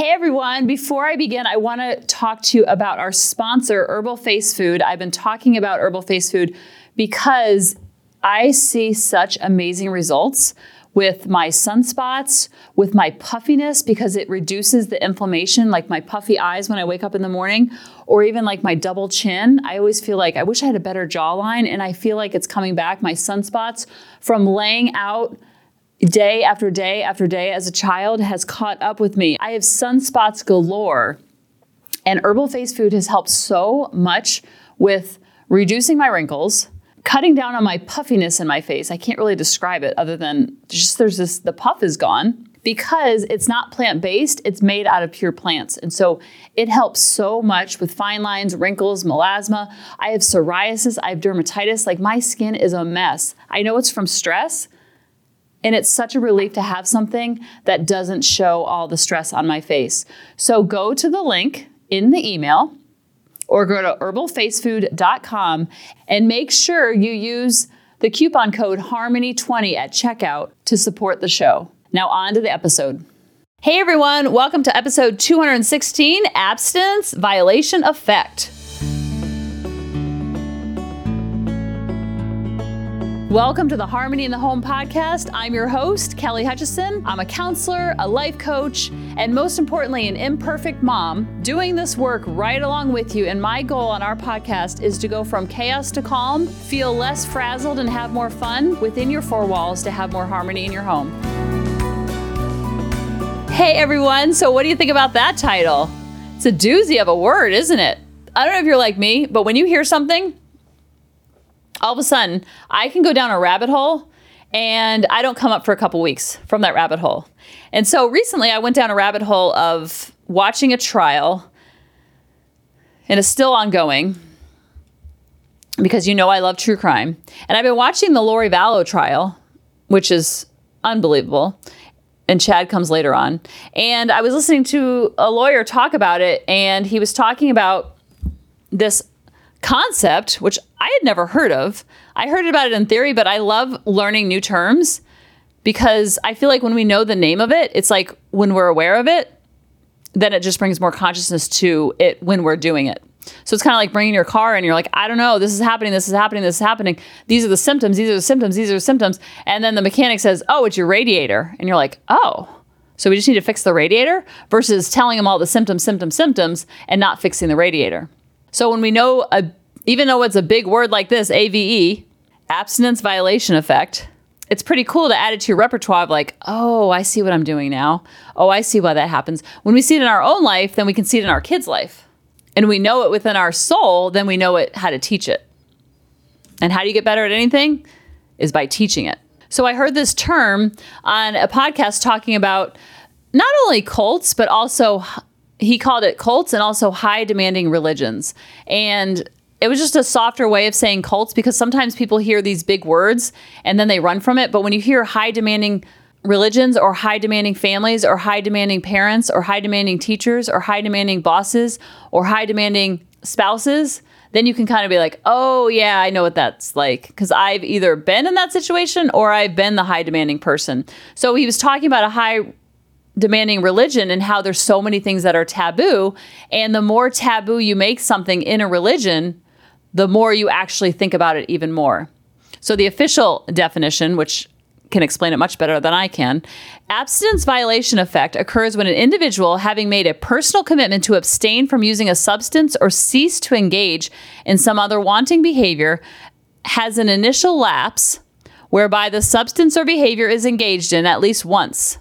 Hey everyone, before I begin, I want to talk to you about our sponsor, Herbal Face Food. I've been talking about Herbal Face Food because I see such amazing results with my sunspots, with my puffiness because it reduces the inflammation, like my puffy eyes when I wake up in the morning, or even like my double chin. I always feel like I wish I had a better jawline, and I feel like it's coming back. My sunspots from laying out day after day after day as a child has caught up with me. I have sunspots galore, and Herbal Face Food has helped so much with reducing my wrinkles cutting down on my puffiness in my face. I can't really describe it other than just there's this the puff is gone because it's not plant based, it's made out of pure plants. And so it helps so much with fine lines, wrinkles, melasma. I have psoriasis, I have dermatitis. Like my skin is a mess. I know it's from stress. And it's such a relief to have something that doesn't show all the stress on my face. So go to the link in the email or go to herbalfacefood.com and make sure you use the coupon code HARMONY20 at checkout to support the show. Now, on to the episode. Hey everyone, welcome to episode 216 Abstinence Violation Effect. Welcome to the Harmony in the Home podcast. I'm your host, Kelly Hutchison. I'm a counselor, a life coach, and most importantly, an imperfect mom doing this work right along with you. And my goal on our podcast is to go from chaos to calm, feel less frazzled, and have more fun within your four walls to have more harmony in your home. Hey everyone, so what do you think about that title? It's a doozy of a word, isn't it? I don't know if you're like me, but when you hear something, all of a sudden I can go down a rabbit hole and I don't come up for a couple weeks from that rabbit hole. And so recently I went down a rabbit hole of watching a trial and it's still ongoing because you know I love true crime. And I've been watching the Lori Vallow trial, which is unbelievable. And Chad comes later on. And I was listening to a lawyer talk about it, and he was talking about this concept, which I had never heard of. I heard about it in theory, but I love learning new terms because I feel like when we know the name of it, it's like when we're aware of it, then it just brings more consciousness to it when we're doing it. So it's kind of like bringing your car and you're like, I don't know, this is happening, this is happening, this is happening. These are the symptoms, these are the symptoms, these are the symptoms. And then the mechanic says, Oh, it's your radiator. And you're like, Oh, so we just need to fix the radiator versus telling them all the symptoms, symptoms, symptoms and not fixing the radiator. So when we know a even though it's a big word like this, AVE, abstinence violation effect, it's pretty cool to add it to your repertoire of like, oh, I see what I'm doing now. Oh, I see why that happens. When we see it in our own life, then we can see it in our kids' life. And we know it within our soul, then we know it how to teach it. And how do you get better at anything? Is by teaching it. So I heard this term on a podcast talking about not only cults, but also he called it cults and also high demanding religions. And it was just a softer way of saying cults because sometimes people hear these big words and then they run from it. But when you hear high demanding religions or high demanding families or high demanding parents or high demanding teachers or high demanding bosses or high demanding spouses, then you can kind of be like, oh, yeah, I know what that's like. Because I've either been in that situation or I've been the high demanding person. So he was talking about a high demanding religion and how there's so many things that are taboo. And the more taboo you make something in a religion, the more you actually think about it even more. So, the official definition, which can explain it much better than I can. Abstinence violation effect occurs when an individual, having made a personal commitment to abstain from using a substance or cease to engage in some other wanting behavior, has an initial lapse whereby the substance or behavior is engaged in at least once.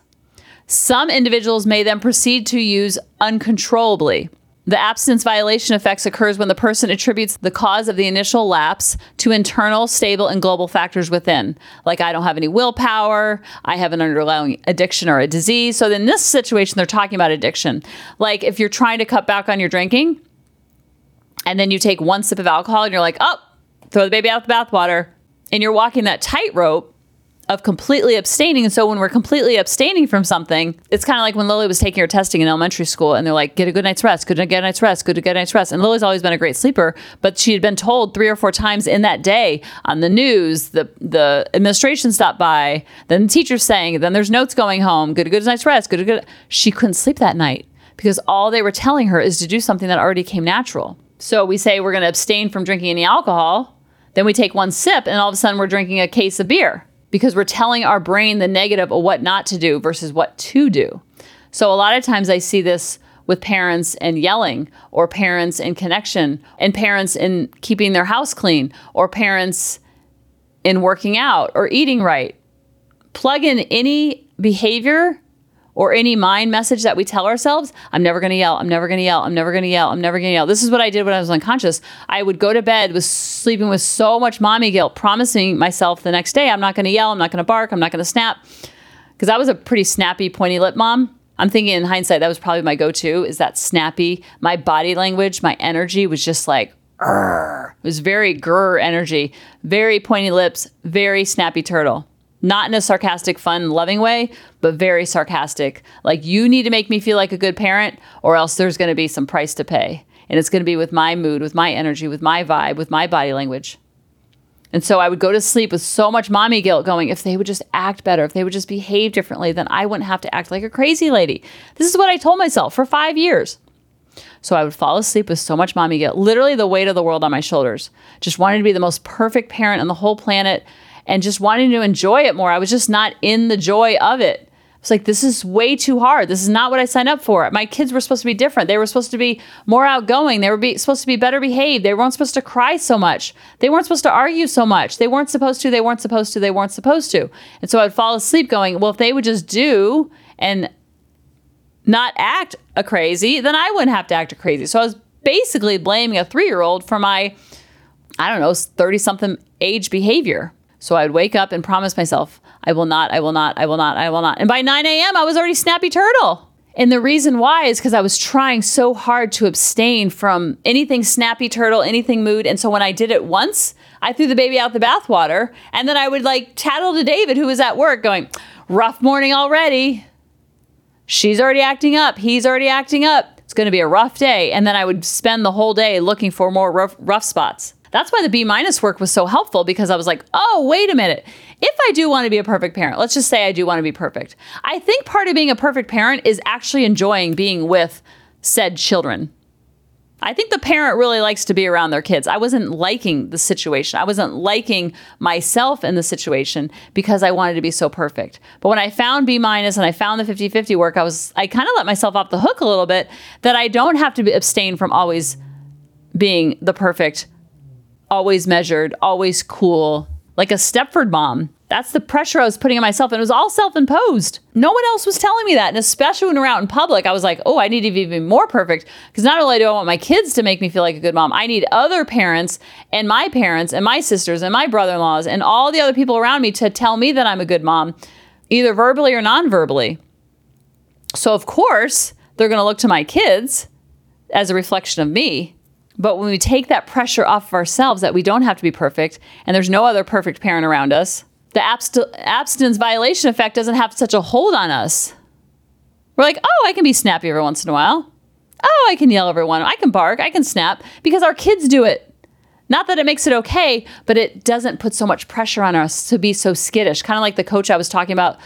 Some individuals may then proceed to use uncontrollably. The abstinence violation effects occurs when the person attributes the cause of the initial lapse to internal, stable, and global factors within. Like, I don't have any willpower, I have an underlying addiction or a disease. So, in this situation, they're talking about addiction. Like, if you're trying to cut back on your drinking, and then you take one sip of alcohol and you're like, oh, throw the baby out the bathwater, and you're walking that tightrope of completely abstaining. And so when we're completely abstaining from something, it's kind of like when Lily was taking her testing in elementary school and they're like, get a good night's rest, good a night's rest, good a night's rest. And Lily's always been a great sleeper, but she had been told three or four times in that day on the news, the the administration stopped by, then the teacher's saying, then there's notes going home, good good night's rest, good good. She couldn't sleep that night because all they were telling her is to do something that already came natural. So we say we're going to abstain from drinking any alcohol, then we take one sip, and all of a sudden we're drinking a case of beer because we're telling our brain the negative of what not to do versus what to do. So a lot of times I see this with parents and yelling, or parents in connection, and parents in keeping their house clean, or parents in working out or eating right. Plug in any behavior or any mind message that we tell ourselves, I'm never going to yell. I'm never going to yell. I'm never going to yell. I'm never going to yell. This is what I did when I was unconscious. I would go to bed with sleeping with so much mommy guilt, promising myself the next day, I'm not going to yell. I'm not going to bark. I'm not going to snap. Because I was a pretty snappy, pointy lip mom. I'm thinking in hindsight, that was probably my go to is that snappy. My body language, my energy was just like, Urgh. it was very grr energy, very pointy lips, very snappy turtle not in a sarcastic, fun, loving way, but very sarcastic. Like, you need to make me feel like a good parent, or else there's going to be some price to pay. And it's going to be with my mood, with my energy, with my vibe, with my body language. And so I would go to sleep with so much mommy guilt going, if they would just act better, if they would just behave differently, then I wouldn't have to act like a crazy lady. This is what I told myself for five years. So I would fall asleep with so much mommy guilt, literally the weight of the world on my shoulders. Just wanted to be the most perfect parent on the whole planet and just wanting to enjoy it more. I was just not in the joy of it. It's like, this is way too hard. This is not what I signed up for. My kids were supposed to be different. They were supposed to be more outgoing. They were be, supposed to be better behaved. They weren't supposed to cry so much. They weren't supposed to argue so much. They weren't supposed to. They weren't supposed to. They weren't supposed to. And so I'd fall asleep going, well, if they would just do and not act a crazy, then I wouldn't have to act a crazy. So I was basically blaming a three year old for my, I don't know, 30 something age behavior. So I would wake up and promise myself, I will not, I will not, I will not, I will not. And by 9 a.m., I was already Snappy Turtle. And the reason why is because I was trying so hard to abstain from anything Snappy Turtle, anything mood. And so when I did it once, I threw the baby out the bathwater. And then I would like tattle to David, who was at work, going, rough morning already. She's already acting up. He's already acting up. It's going to be a rough day. And then I would spend the whole day looking for more rough, rough spots. That's why the B minus work was so helpful because I was like, oh, wait a minute. If I do want to be a perfect parent, let's just say I do want to be perfect. I think part of being a perfect parent is actually enjoying being with said children. I think the parent really likes to be around their kids. I wasn't liking the situation. I wasn't liking myself in the situation because I wanted to be so perfect. But when I found B minus and I found the 50 50 work, I was, I kind of let myself off the hook a little bit that I don't have to abstain from always being the perfect always measured, always cool, like a Stepford mom. That's the pressure I was putting on myself. And it was all self imposed. No one else was telling me that. And especially when we're out in public, I was like, oh, I need to be even more perfect. Because not only do I want my kids to make me feel like a good mom, I need other parents and my parents and my sisters and my brother in laws and all the other people around me to tell me that I'm a good mom, either verbally or non verbally. So, of course, they're going to look to my kids as a reflection of me but when we take that pressure off of ourselves that we don't have to be perfect and there's no other perfect parent around us, the abst- abstinence violation effect doesn't have such a hold on us. We're like, oh, I can be snappy every once in a while. Oh, I can yell every one. I can bark. I can snap because our kids do it. Not that it makes it okay, but it doesn't put so much pressure on us to be so skittish. Kind of like the coach I was talking about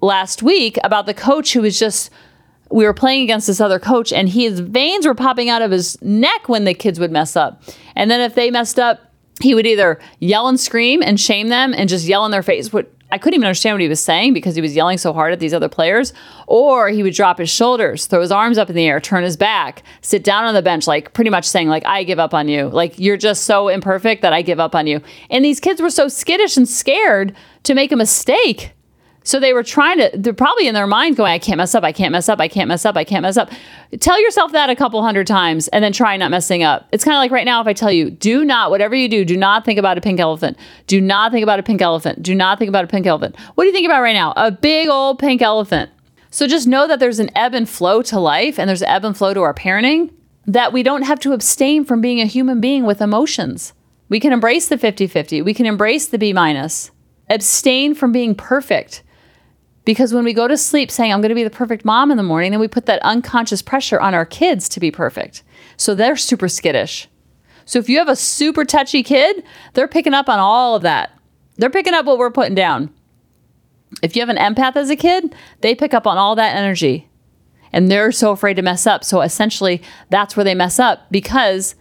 last week about the coach who was just we were playing against this other coach and his veins were popping out of his neck when the kids would mess up. And then if they messed up, he would either yell and scream and shame them and just yell in their face. What I couldn't even understand what he was saying because he was yelling so hard at these other players. Or he would drop his shoulders, throw his arms up in the air, turn his back, sit down on the bench, like pretty much saying, like, I give up on you. Like you're just so imperfect that I give up on you. And these kids were so skittish and scared to make a mistake so they were trying to, they're probably in their mind going, I can't mess up, I can't mess up, I can't mess up, I can't mess up. Tell yourself that a couple hundred times and then try not messing up. It's kind of like right now, if I tell you, do not, whatever you do, do not think about a pink elephant. Do not think about a pink elephant. Do not think about a pink elephant. What do you think about right now? A big old pink elephant. So just know that there's an ebb and flow to life and there's an ebb and flow to our parenting, that we don't have to abstain from being a human being with emotions. We can embrace the 50 50, we can embrace the B minus, abstain from being perfect because when we go to sleep saying, I'm going to be the perfect mom in the morning, then we put that unconscious pressure on our kids to be perfect. So they're super skittish. So if you have a super touchy kid, they're picking up on all of that. They're picking up what we're putting down. If you have an empath as a kid, they pick up on all that energy. and they're so afraid to mess up. So essentially, that's where they mess up because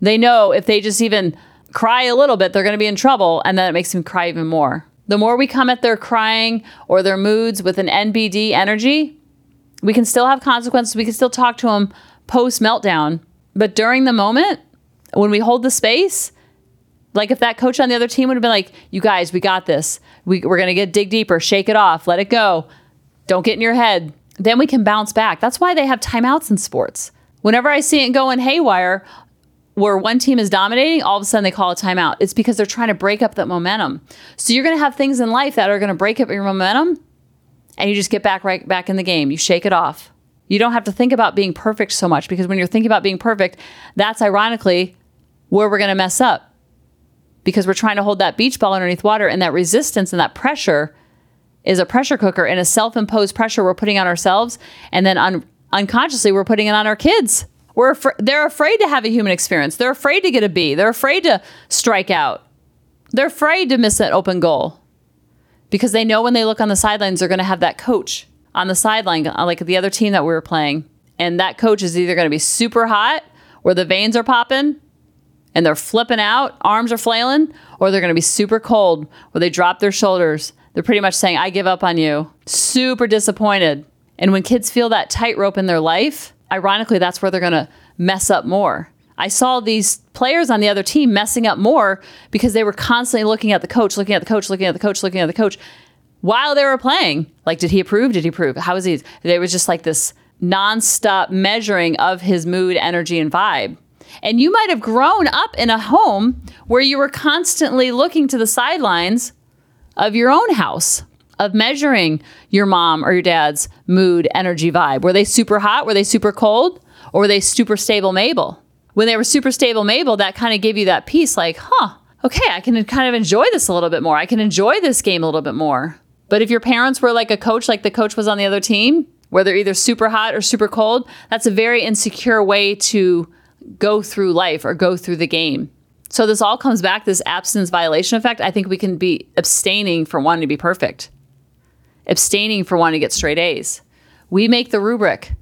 they know if they just even cry a little bit, they're going to be in trouble, and then it makes them cry even more. The more we come at their crying or their moods with an NBD energy, we can still have consequences. We can still talk to them post meltdown. But during the moment, when we hold the space, like if that coach on the other team would have been like, you guys, we got this. We, we're going to get dig deeper, shake it off, let it go. Don't get in your head. Then we can bounce back. That's why they have timeouts in sports. Whenever I see it going haywire, where one team is dominating, all of a sudden they call a timeout. It's because they're trying to break up that momentum. So you're going to have things in life that are going to break up your momentum, and you just get back right back in the game. You shake it off. You don't have to think about being perfect so much because when you're thinking about being perfect, that's ironically where we're going to mess up because we're trying to hold that beach ball underneath water and that resistance and that pressure is a pressure cooker and a self-imposed pressure we're putting on ourselves and then un- unconsciously we're putting it on our kids. We're af- they're afraid to have a human experience. They're afraid to get a B. They're afraid to strike out. They're afraid to miss that open goal because they know when they look on the sidelines they're going to have that coach on the sideline uh, like the other team that we were playing and that coach is either going to be super hot where the veins are popping and they're flipping out, arms are flailing, or they're going to be super cold where they drop their shoulders. They're pretty much saying, I give up on you. Super disappointed. And when kids feel that tightrope in their life, ironically, that's where they're going to mess up more. I saw these players on the other team messing up more because they were constantly looking at the coach, looking at the coach, looking at the coach, looking at the coach while they were playing. Like, did he approve? Did he approve? How was he? There was just like this nonstop measuring of his mood, energy, and vibe. And you might have grown up in a home where you were constantly looking to the sidelines of your own house, of measuring your mom or your dad's mood, energy, vibe. Were they super hot? Were they super cold? Or were they super stable Mabel? When they were super stable Mabel, that kind of gave you that peace like, huh, okay, I can kind of enjoy this a little bit more. I can enjoy this game a little bit more. But if your parents were like a coach, like the coach was on the other team, where they're either super hot or super cold, that's a very insecure way to go through life or go through the game. So this all comes back this absence violation effect. I think we can be abstaining from wanting to be perfect. Abstaining from wanting to get straight A's. We make the rubric.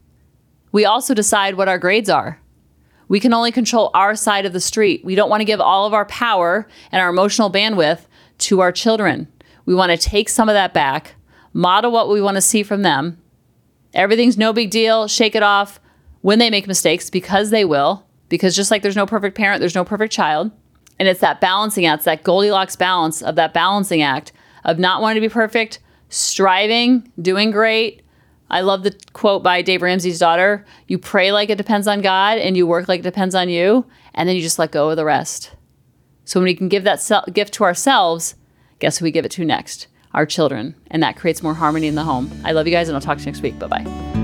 We also decide what our grades are. We can only control our side of the street. We don't want to give all of our power and our emotional bandwidth to our children. We want to take some of that back, model what we want to see from them. Everything's no big deal, shake it off when they make mistakes because they will because just like there's no perfect parent, there's no perfect child. And it's that balancing act, it's that Goldilocks balance of that balancing act of not wanting to be perfect, striving, doing great. I love the quote by Dave Ramsey's daughter You pray like it depends on God, and you work like it depends on you, and then you just let go of the rest. So when we can give that gift to ourselves, guess who we give it to next? Our children. And that creates more harmony in the home. I love you guys, and I'll talk to you next week. Bye bye.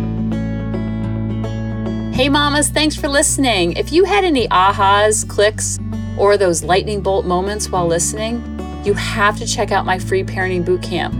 Hey, mamas, thanks for listening. If you had any ahas, clicks, or those lightning bolt moments while listening, you have to check out my free parenting bootcamp,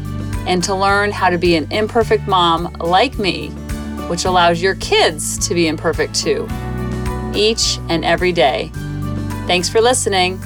and to learn how to be an imperfect mom like me, which allows your kids to be imperfect too, each and every day. Thanks for listening.